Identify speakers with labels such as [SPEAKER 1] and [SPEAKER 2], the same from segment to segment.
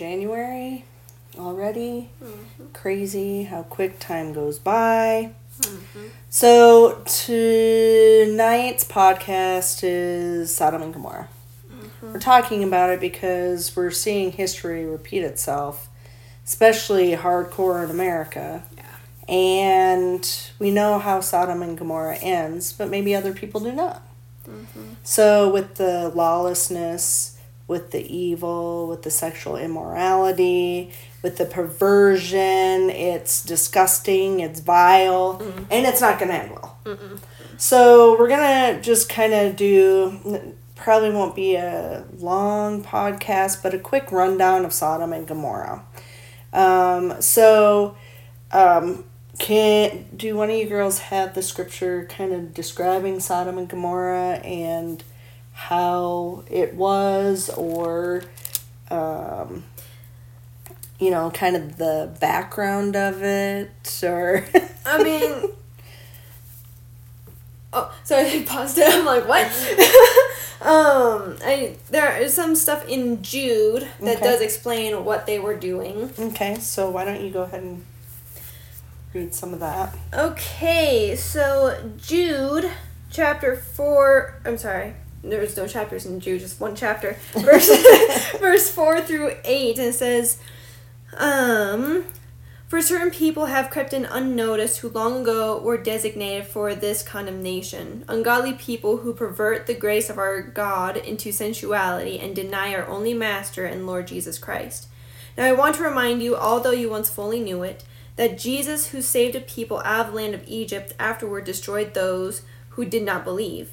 [SPEAKER 1] January already. Mm-hmm. Crazy how quick time goes by. Mm-hmm. So tonight's podcast is Sodom and Gomorrah. Mm-hmm. We're talking about it because we're seeing history repeat itself, especially hardcore in America. Yeah. And we know how Sodom and Gomorrah ends, but maybe other people do not. So, with the lawlessness, with the evil, with the sexual immorality, with the perversion, it's disgusting, it's vile, and it's not going to end well. So, we're going to just kind of do, probably won't be a long podcast, but a quick rundown of Sodom and Gomorrah. Um, so, um, can do one of you girls have the scripture kind of describing Sodom and Gomorrah and how it was, or um, you know, kind of the background of it, or
[SPEAKER 2] I mean, oh, sorry, I paused it. I'm like, what? um, I there is some stuff in Jude that
[SPEAKER 1] Okay.
[SPEAKER 2] does explain what they were doing.
[SPEAKER 1] okay. So why don't you go ahead and read some of that?
[SPEAKER 2] Okay, so Jude chapter four. I'm sorry. There's no chapters in Jude, just one chapter. Verse verse four through eight, and it says, um, for certain people have crept in unnoticed who long ago were designated for this condemnation. Ungodly people who pervert the grace of our God into sensuality and deny our only Master and Lord Jesus Christ. Now I want to remind you, although you once fully knew it, that Jesus, who saved a people out of the land of Egypt, afterward destroyed those who did not believe,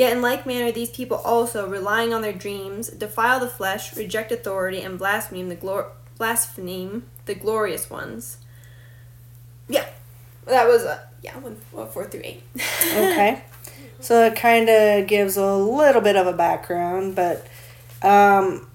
[SPEAKER 2] Yet in like manner, these people also, relying on their dreams, defile the flesh, reject authority, and blaspheme the glor- blaspheme the glorious ones. Yeah, that was uh, yeah one, one four through eight.
[SPEAKER 1] okay. So it kind of gives a little bit of a background, but um,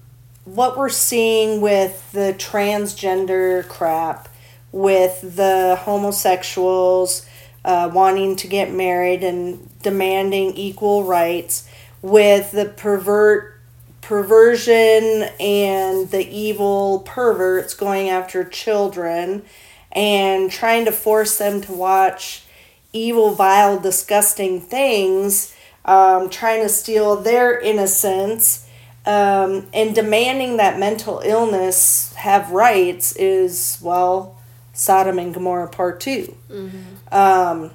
[SPEAKER 1] what we're seeing with the transgender crap, with the homosexuals uh, wanting to get married and demanding equal rights, with the pervert perversion and the evil perverts going after children and trying to force them to watch evil, vile, disgusting things, um, trying to steal their innocence, um, and demanding that mental illness have rights is, well, Sodom and Gomorrah Part 2. Um,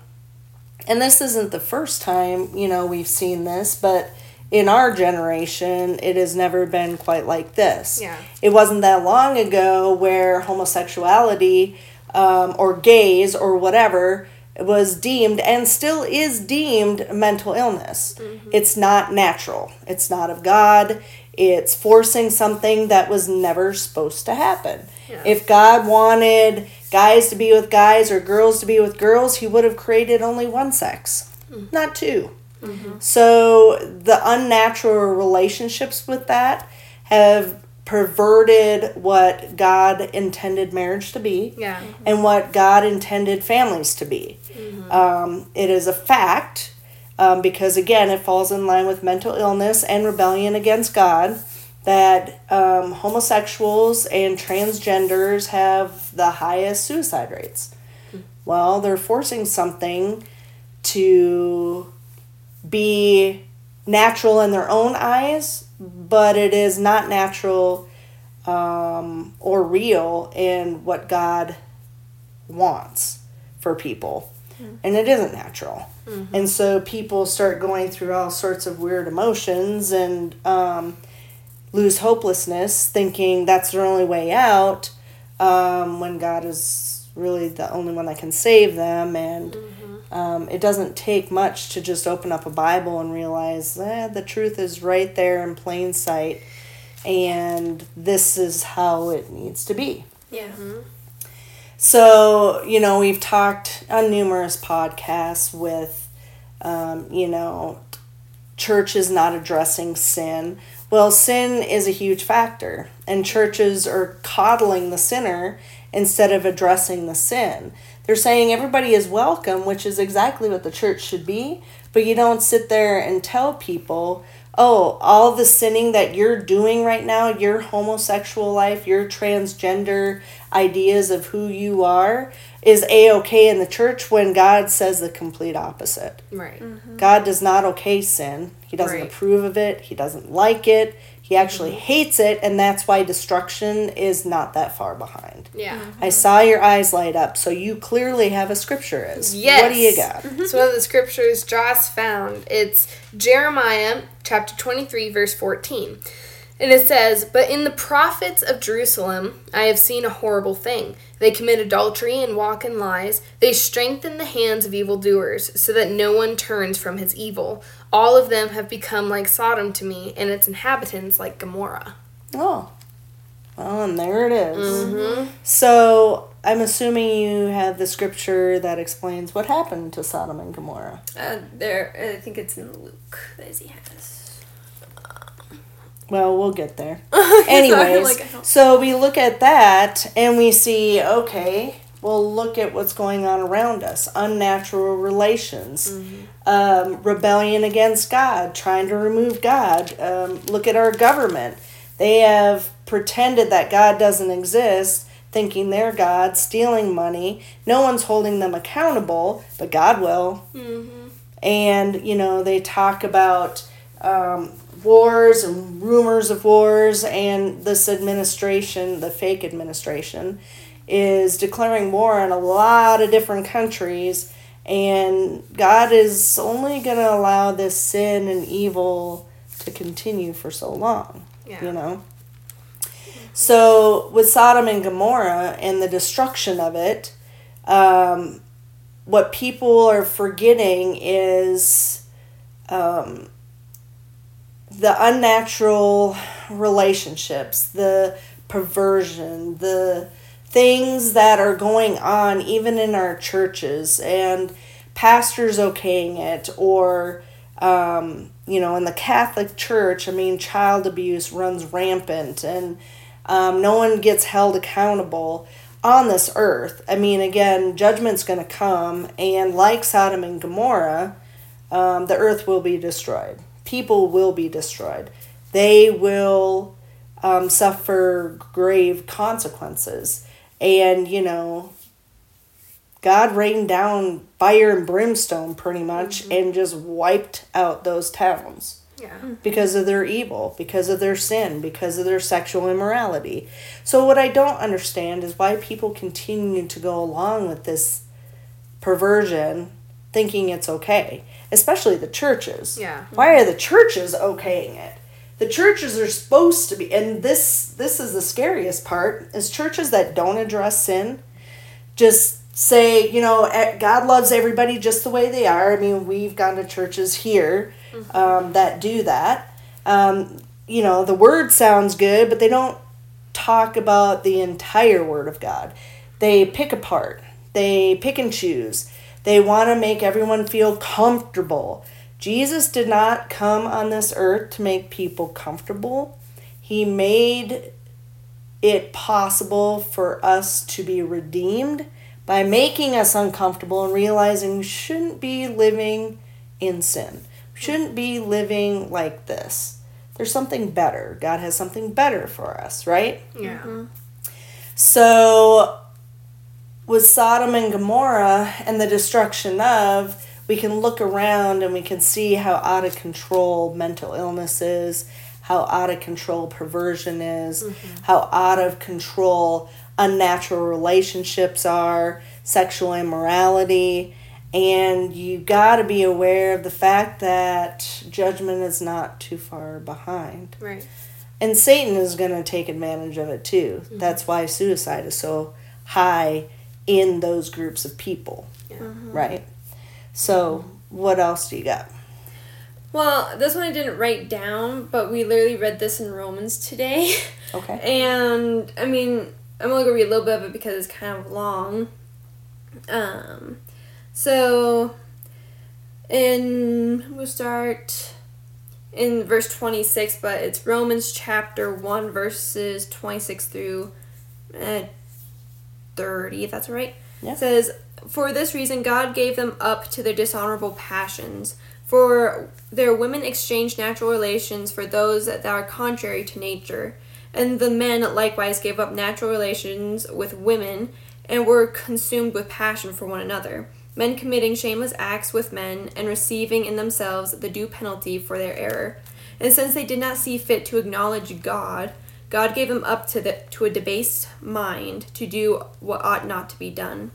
[SPEAKER 1] and this isn't the first time, you know, we've seen this, but in our generation, it has never been quite like this.
[SPEAKER 2] Yeah.
[SPEAKER 1] It wasn't that long ago where homosexuality um, or gays or whatever was deemed and still is deemed mental illness. It's not natural. It's not of God. It's forcing something that was never supposed to happen.
[SPEAKER 2] Yeah.
[SPEAKER 1] If God wanted guys to be with guys or girls to be with girls, he would have created only one sex, not 2 So the unnatural relationships with that have perverted what God intended marriage to be
[SPEAKER 2] Yeah.
[SPEAKER 1] and what God intended families to be. Um, it is a fact um, because, again, it falls in line with mental illness and rebellion against God that um, homosexuals and transgenders have the highest suicide rates. Well, they're forcing something to be natural in their own eyes, but it is not natural um, or real in what God wants for people. And it isn't natural. And so people start going through all sorts of weird emotions and um, lose hopelessness, thinking that's their only way out um, when God is really the only one that can save them. And um, it doesn't take much to just open up a Bible and realize eh, the truth is right there in plain sight. And this is how it needs to be.
[SPEAKER 2] Yeah.
[SPEAKER 1] So, you know, we've talked on numerous podcasts with, um, you know, churches not addressing sin. Well, sin is a huge factor, and churches are coddling the sinner instead of addressing the sin. They're saying everybody is welcome, which is exactly what the church should be, but you don't sit there and tell people, oh, all the sinning that you're doing right now, your homosexual life, your transgender ideas of who you are, is a okay in the church when God says the complete opposite.
[SPEAKER 3] Right.
[SPEAKER 2] Mm-hmm.
[SPEAKER 1] God does not okay sin. He doesn't
[SPEAKER 3] Right.
[SPEAKER 1] approve of it. He doesn't like it. He actually mm-hmm. hates it, and that's why destruction is not that far behind.
[SPEAKER 3] Yeah. Mm-hmm.
[SPEAKER 1] I saw your eyes light up, so you clearly have a scripture is.
[SPEAKER 3] Yes.
[SPEAKER 1] What do you got? Mm-hmm.
[SPEAKER 3] So one of the scriptures Joss found, it's Jeremiah chapter 23 verse 14. And it says, But in the prophets of Jerusalem I have seen a horrible thing. They commit adultery and walk in lies. They strengthen the hands of evildoers, so that no one turns from his evil. All of them have become like Sodom to me, and its inhabitants like Gomorrah.
[SPEAKER 1] Oh. Well, and there it is. So I'm assuming you have the scripture that explains what happened to Sodom and Gomorrah.
[SPEAKER 2] Uh, there, I think it's in Luke. Does he this?
[SPEAKER 1] Well, we'll get there. Anyways,
[SPEAKER 2] like,
[SPEAKER 1] so we look at that and we see, okay, well, look at what's going on around us unnatural relations, um, rebellion against God, trying to remove God. Um, look at our government. They have pretended that God doesn't exist, thinking they're God, stealing money. No one's holding them accountable, but God will and you know they talk about um, wars and rumors of wars and this administration the fake administration is declaring war on a lot of different countries and god is only going to allow this sin and evil to continue for so long
[SPEAKER 3] Yeah.
[SPEAKER 1] you know so with sodom and gomorrah and the destruction of it um, what people are forgetting is um, the unnatural relationships, the perversion, the things that are going on even in our churches, and pastors okaying it, or um, you know, in the Catholic Church, I mean, child abuse runs rampant, and um, no one gets held accountable on this earth. I mean, again, judgment's going to come, and like Sodom and Gomorrah, um, the earth will be destroyed. People will be destroyed. They will um, suffer grave consequences. And, you know, God rained down fire and brimstone pretty much mm-hmm. and just wiped out those towns
[SPEAKER 3] Yeah.
[SPEAKER 1] because of their evil, because of their sin, because of their sexual immorality. So, what I don't understand is why people continue to go along with this perversion thinking it's okay, especially the churches.
[SPEAKER 3] Yeah.
[SPEAKER 1] Why are the churches okaying it? The churches are supposed to be and this this is the scariest part is churches that don't address sin just say, you know, God loves everybody just the way they are. I mean, we've gone to churches here um, that do that. Um, you know, the word sounds good, but they don't talk about the entire word of God. They pick apart, they pick and choose. They want to make everyone feel comfortable. Jesus did not come on this earth to make people comfortable. He made it possible for us to be redeemed by making us uncomfortable and realizing we shouldn't be living in sin. We shouldn't be living like this. There's something better. God has something better for us, right?
[SPEAKER 3] Yeah. Mm-hmm.
[SPEAKER 1] So, with Sodom and Gomorrah and the destruction of, we can look around and we can see how out of control mental illness is, how out of control perversion is, mm-hmm. how out of control unnatural relationships are, sexual immorality. And you got to be aware of the fact that judgment is not too far behind.
[SPEAKER 3] Right.
[SPEAKER 1] And Satan is going to take advantage of it too. Mm-hmm. That's why suicide is so high in those groups of people. Uh-huh. Right? So, what else do you got?
[SPEAKER 2] Well, this one I didn't write down, but we literally read this in Romans today.
[SPEAKER 1] Okay.
[SPEAKER 2] And I mean, I'm only gonna read a little bit of it because it's kind of long. Um, so, in we'll start in verse 26, but it's Romans chapter 1, verses 26 through uh, 30, if that's right.
[SPEAKER 1] Yeah.
[SPEAKER 2] It says, For this reason, God gave them up to their dishonorable passions. For their women exchanged natural relations for those that are contrary to nature. And the men likewise gave up natural relations with women and were consumed with passion for one another men committing shameless acts with men, and receiving in themselves the due penalty for their error. And since they did not see fit to acknowledge God, God gave them up to, the, to a debased mind to do what ought not to be done.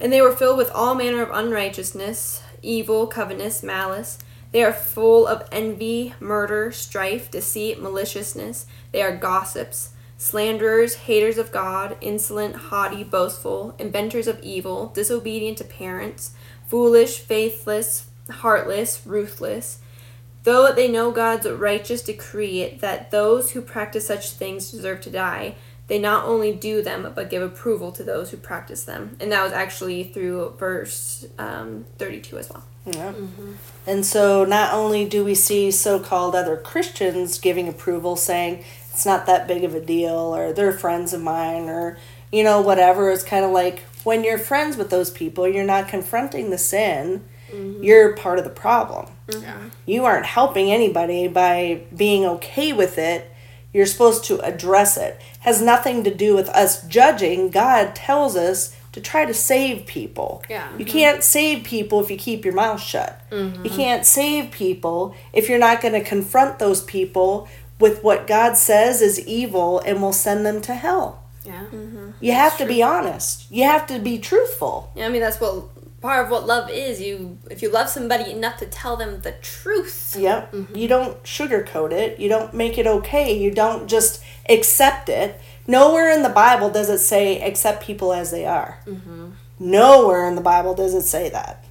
[SPEAKER 2] And they were filled with all manner of unrighteousness, evil, covetousness, malice. They are full of envy, murder, strife, deceit, maliciousness. They are gossips slanderers, haters of God, insolent, haughty, boastful, inventors of evil, disobedient to parents, foolish, faithless, heartless, ruthless. Though they know God's righteous decree that those who practice such things deserve to die, they not only do them, but give approval to those who practice them. And that was actually through verse um, 32 as well.
[SPEAKER 1] Yeah. Mm-hmm. And so not only do we see so called other Christians giving approval, saying, it's not that big of a deal or they're friends of mine or you know whatever it's kind of like when you're friends with those people you're not confronting the sin mm-hmm. you're part of the problem mm-hmm. you aren't helping anybody by being okay with it you're supposed to address it. it has nothing to do with us judging god tells us to try to save people.
[SPEAKER 3] Yeah.
[SPEAKER 1] You can't save people if you keep your mouth shut. Mm-hmm. You can't save people if you're not going to confront those people with what God says is evil and will send them to hell.
[SPEAKER 3] Yeah. Mm-hmm.
[SPEAKER 1] You have to be honest. You have to be truthful.
[SPEAKER 2] Yeah, I mean that's what part of what love is. You if you love somebody enough to tell them the truth.
[SPEAKER 1] Yep. Mm-hmm. You don't sugarcoat it. You don't make it okay. You don't just accept it. Nowhere in the Bible does it say accept people as they are. Mm-hmm. Nowhere in the Bible does it say that.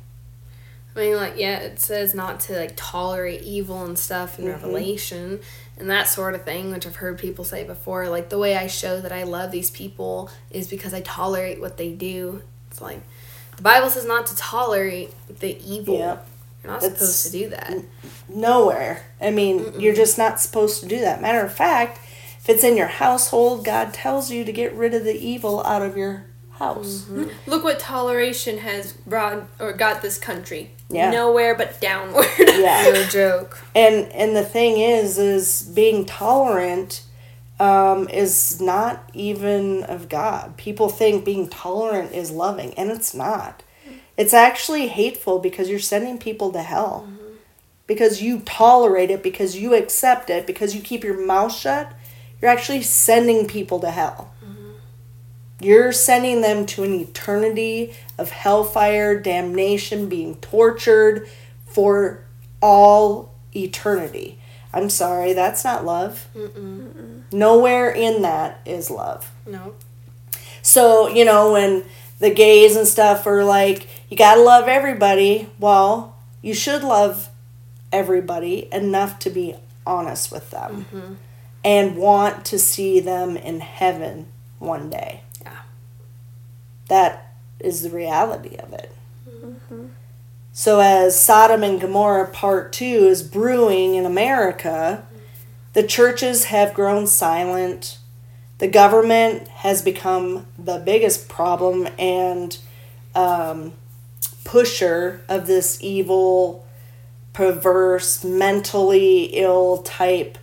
[SPEAKER 3] I mean, like, yeah, it says not to like tolerate evil and stuff in mm-hmm. Revelation, and that sort of thing, which I've heard people say before. Like, the way I show that I love these people is because I tolerate what they do. It's like, the Bible says not to tolerate the evil. Yeah. You're not That's supposed to do that. N-
[SPEAKER 1] nowhere. I mean, Mm-mm. you're just not supposed to do that. Matter of fact, if it's in your household, God tells you to get rid of the evil out of your house.
[SPEAKER 2] Mm-hmm. Look what toleration has brought or got this country.
[SPEAKER 1] Yeah.
[SPEAKER 2] Nowhere but downward.
[SPEAKER 1] Yeah.
[SPEAKER 3] no joke.
[SPEAKER 1] And and the thing is is being tolerant um, is not even of God. People think being tolerant is loving, and it's not. It's actually hateful because you're sending people to hell. Mm-hmm. Because you tolerate it, because you accept it, because you keep your mouth shut, you're actually sending people to hell. You're sending them to an eternity of hellfire, damnation, being tortured for all eternity. I'm sorry, that's not love. Mm-mm. Nowhere in that is love.
[SPEAKER 3] No.
[SPEAKER 1] So, you know, when the gays and stuff are like, you gotta love everybody, well, you should love everybody enough to be honest with them mm-hmm. and want to see them in heaven one day. Yeah. That is the reality of it. Mm-hmm. So, as Sodom and Gomorrah Part 2 is brewing in America, the churches have grown silent. The government has become the biggest problem and um, pusher of this evil, perverse, mentally ill type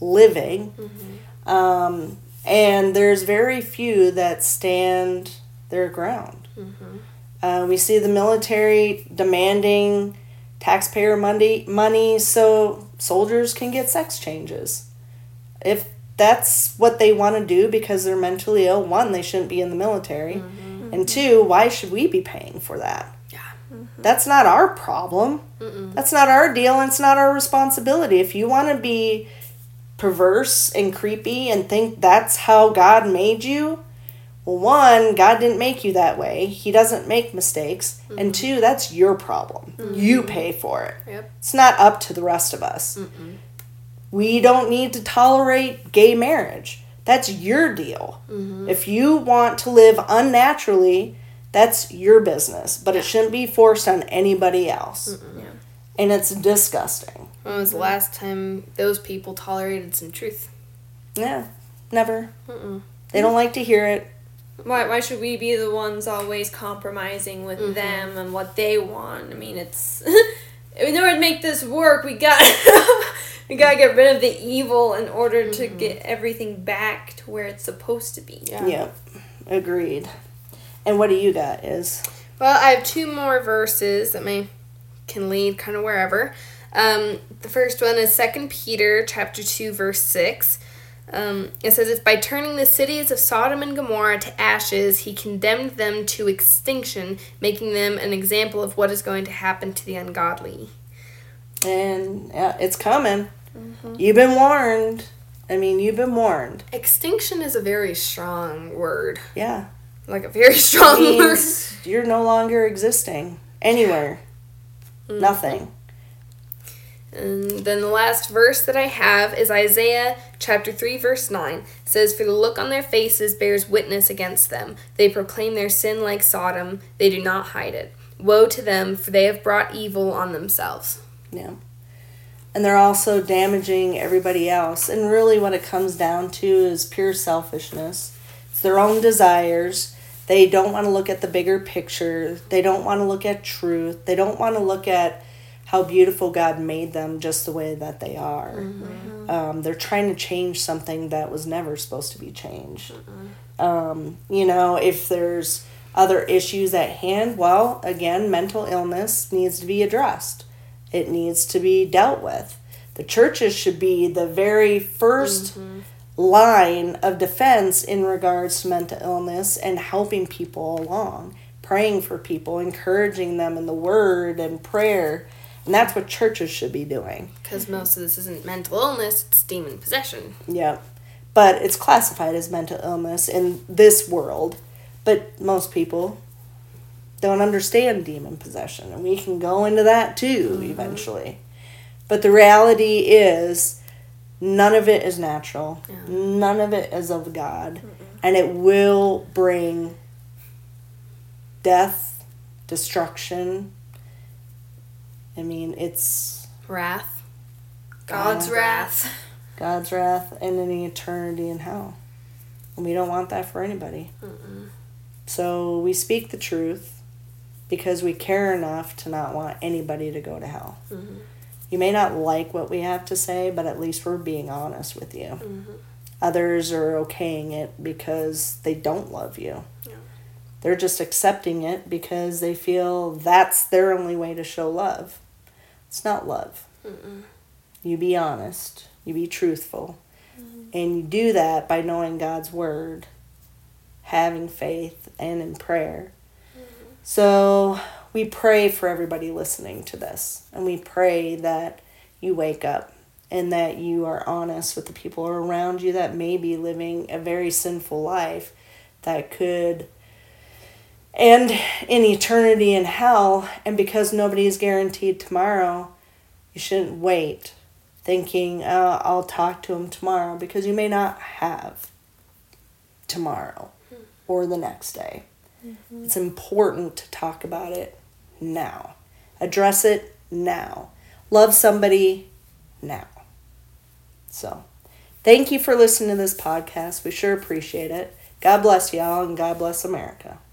[SPEAKER 1] living. Mm-hmm. Um, and there's very few that stand their ground. Mm-hmm. Uh, we see the military demanding taxpayer money, money so soldiers can get sex changes. If that's what they want to do because they're mentally ill, one, they shouldn't be in the military. Mm-hmm. And two, why should we be paying for that?
[SPEAKER 3] Yeah.
[SPEAKER 1] Mm-hmm. That's not our problem. Mm-mm. That's not our deal and it's not our responsibility. If you want to be perverse and creepy and think that's how God made you, well, one, God didn't make you that way. He doesn't make mistakes. Mm-hmm. And two, that's your problem. Mm-hmm. You pay for it.
[SPEAKER 3] Yep.
[SPEAKER 1] It's not up to the rest of us. Mm-mm. We don't need to tolerate gay marriage. That's your deal. If you want to live unnaturally, that's your business, but it shouldn't be forced on anybody else.
[SPEAKER 2] Yeah.
[SPEAKER 1] And it's disgusting.
[SPEAKER 3] When was the last time those people tolerated some truth?
[SPEAKER 1] Yeah, never.
[SPEAKER 3] Mm-mm.
[SPEAKER 1] They don't like to hear it.
[SPEAKER 2] Why, why should we be the ones always compromising with
[SPEAKER 3] Mhm.
[SPEAKER 2] them and what they want? I mean, it's in order to make this work, we got we gotta get rid of the evil in order to get everything back to where it's supposed to be.
[SPEAKER 3] Yeah.
[SPEAKER 1] Yep, agreed. And what do you got? Is
[SPEAKER 3] Well, I have two more verses that may can lead kind of wherever. Um, the first one is Second Peter chapter two verse six. Um, it says, "If by turning the cities of Sodom and Gomorrah to ashes, he condemned them to extinction, making them an example of what is going to happen to the ungodly."
[SPEAKER 1] and yeah, it's coming. You've been warned. I mean, you've been warned.
[SPEAKER 3] Extinction is a very strong word,
[SPEAKER 1] Yeah,
[SPEAKER 3] like a very strong word.
[SPEAKER 1] you're no longer existing anywhere. Nothing.
[SPEAKER 3] And then the last verse that I have is Isaiah chapter 3 verse 9. It says for the look on their faces bears witness against them. They proclaim their sin like Sodom, they do not hide it. Woe to them for they have brought evil on themselves.
[SPEAKER 1] Yeah. And they're also damaging everybody else. And really, what it comes down to is pure selfishness. It's their own desires. They don't want to look at the bigger picture. They don't want to look at truth. They don't want to look at how beautiful God made them just the way that they are. Um, they're trying to change something that was never supposed to be changed. Um, you know, if there's other issues at hand, well, again, mental illness needs to be addressed. It needs to be dealt with. The churches should be the very 1st line of defense in regards to mental illness and helping people along, praying for people, encouraging them in the word and prayer. And that's what churches should be doing.
[SPEAKER 3] Because most of this isn't mental illness, it's demon possession.
[SPEAKER 1] Yeah. But it's classified as mental illness in this world. But most people don't understand demon possession. And we can go into that too mm-hmm. eventually. But the reality is, none of it is natural, none of it is of God. And it will bring death, destruction. I mean, it's
[SPEAKER 3] Wrath.
[SPEAKER 2] God's wrath.
[SPEAKER 1] God's wrath and an eternity in hell. And we don't want that for anybody. So we speak the truth because we care enough to not want anybody to go to hell. You may not like what we have to say, but at least we're being honest with you. Others are okaying it because they don't love you.
[SPEAKER 3] Yeah.
[SPEAKER 1] They're just accepting it because they feel that's their only way to show love. It's not love. You be honest. You be truthful. Mm-hmm. And you do that by knowing God's word, having faith, and in prayer. Mm-hmm. So we pray for everybody listening to this. And we pray that you wake up and that you are honest with the people around you that may be living a very sinful life that could end in eternity in hell. And because nobody is guaranteed tomorrow, you shouldn't wait thinking, uh, I'll talk to him tomorrow because you may not have tomorrow or the next day. It's important to talk about it now, address it now, love somebody now. So, thank you for listening to this podcast. We sure appreciate it. God bless y'all and God bless America.